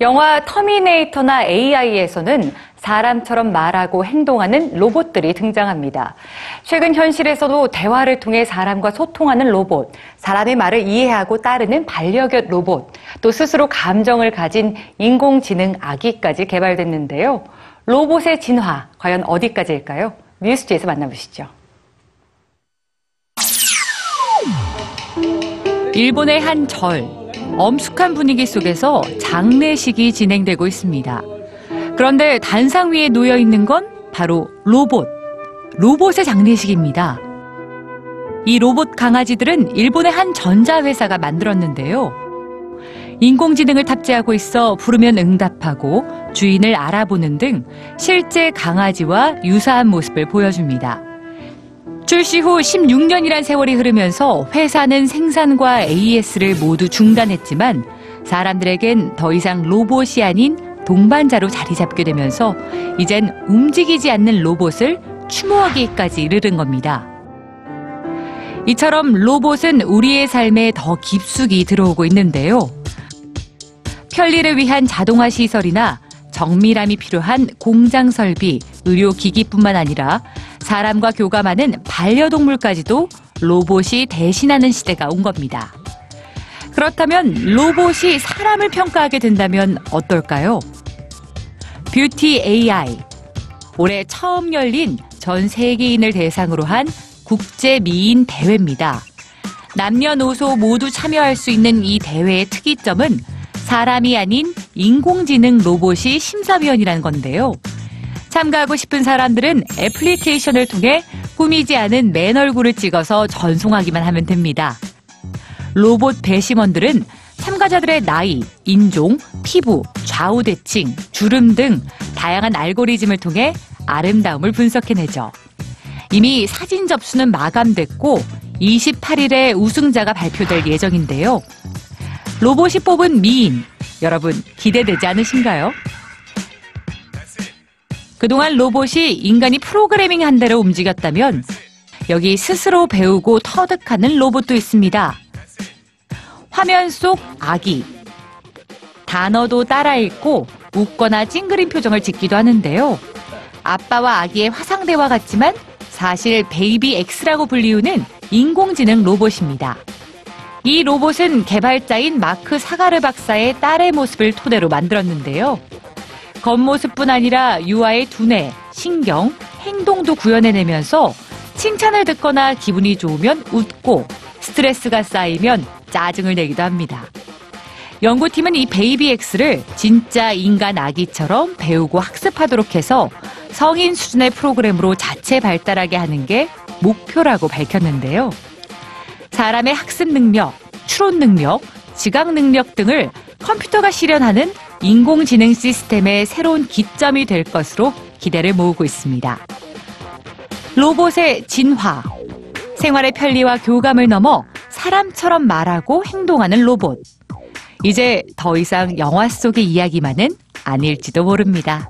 영화 터미네이터나 AI에서는 사람처럼 말하고 행동하는 로봇들이 등장합니다. 최근 현실에서도 대화를 통해 사람과 소통하는 로봇, 사람의 말을 이해하고 따르는 반려견 로봇, 또 스스로 감정을 가진 인공지능 아기까지 개발됐는데요. 로봇의 진화, 과연 어디까지일까요? 뉴스지에서 만나보시죠. 일본의 한 절, 엄숙한 분위기 속에서 장례식이 진행되고 있습니다. 그런데 단상 위에 놓여 있는 건 바로 로봇. 로봇의 장례식입니다. 이 로봇 강아지들은 일본의 한 전자회사가 만들었는데요. 인공지능을 탑재하고 있어 부르면 응답하고 주인을 알아보는 등 실제 강아지와 유사한 모습을 보여줍니다. 출시 후 16년이란 세월이 흐르면서 회사는 생산과 AS를 모두 중단했지만 사람들에겐 더 이상 로봇이 아닌 동반자로 자리 잡게 되면서 이젠 움직이지 않는 로봇을 추모하기까지 이르는 겁니다. 이처럼 로봇은 우리의 삶에 더 깊숙이 들어오고 있는데요. 편리를 위한 자동화 시설이나 정밀함이 필요한 공장 설비, 의료 기기뿐만 아니라 사람과 교감하는 반려동물까지도 로봇이 대신하는 시대가 온 겁니다. 그렇다면 로봇이 사람을 평가하게 된다면 어떨까요? 뷰티 AI. 올해 처음 열린 전 세계인을 대상으로 한 국제 미인 대회입니다. 남녀노소 모두 참여할 수 있는 이 대회의 특이점은 사람이 아닌 인공지능 로봇이 심사위원이라는 건데요. 참가하고 싶은 사람들은 애플리케이션을 통해 꾸미지 않은 맨 얼굴을 찍어서 전송하기만 하면 됩니다. 로봇 배심원들은 참가자들의 나이, 인종, 피부, 좌우 대칭, 주름 등 다양한 알고리즘을 통해 아름다움을 분석해내죠. 이미 사진 접수는 마감됐고 28일에 우승자가 발표될 예정인데요. 로봇이 뽑은 미인, 여러분 기대되지 않으신가요? 그동안 로봇이 인간이 프로그래밍 한 대로 움직였다면 여기 스스로 배우고 터득하는 로봇도 있습니다. 화면 속 아기. 단어도 따라 읽고 웃거나 찡그린 표정을 짓기도 하는데요. 아빠와 아기의 화상대화 같지만 사실 Baby X라고 불리우는 인공지능 로봇입니다. 이 로봇은 개발자인 마크 사가르 박사의 딸의 모습을 토대로 만들었는데요. 겉모습뿐 아니라 유아의 두뇌, 신경, 행동도 구현해내면서 칭찬을 듣거나 기분이 좋으면 웃고 스트레스가 쌓이면 짜증을 내기도 합니다. 연구팀은 이 Baby X를 진짜 인간 아기처럼 배우고 학습하도록 해서 성인 수준의 프로그램으로 자체 발달하게 하는 게 목표라고 밝혔는데요. 사람의 학습 능력, 추론 능력, 지각 능력 등을 컴퓨터가 실현하는 인공지능 시스템의 새로운 기점이 될 것으로 기대를 모으고 있습니다. 로봇의 진화. 생활의 편리와 교감을 넘어 사람처럼 말하고 행동하는 로봇. 이제 더 이상 영화 속의 이야기만은 아닐지도 모릅니다.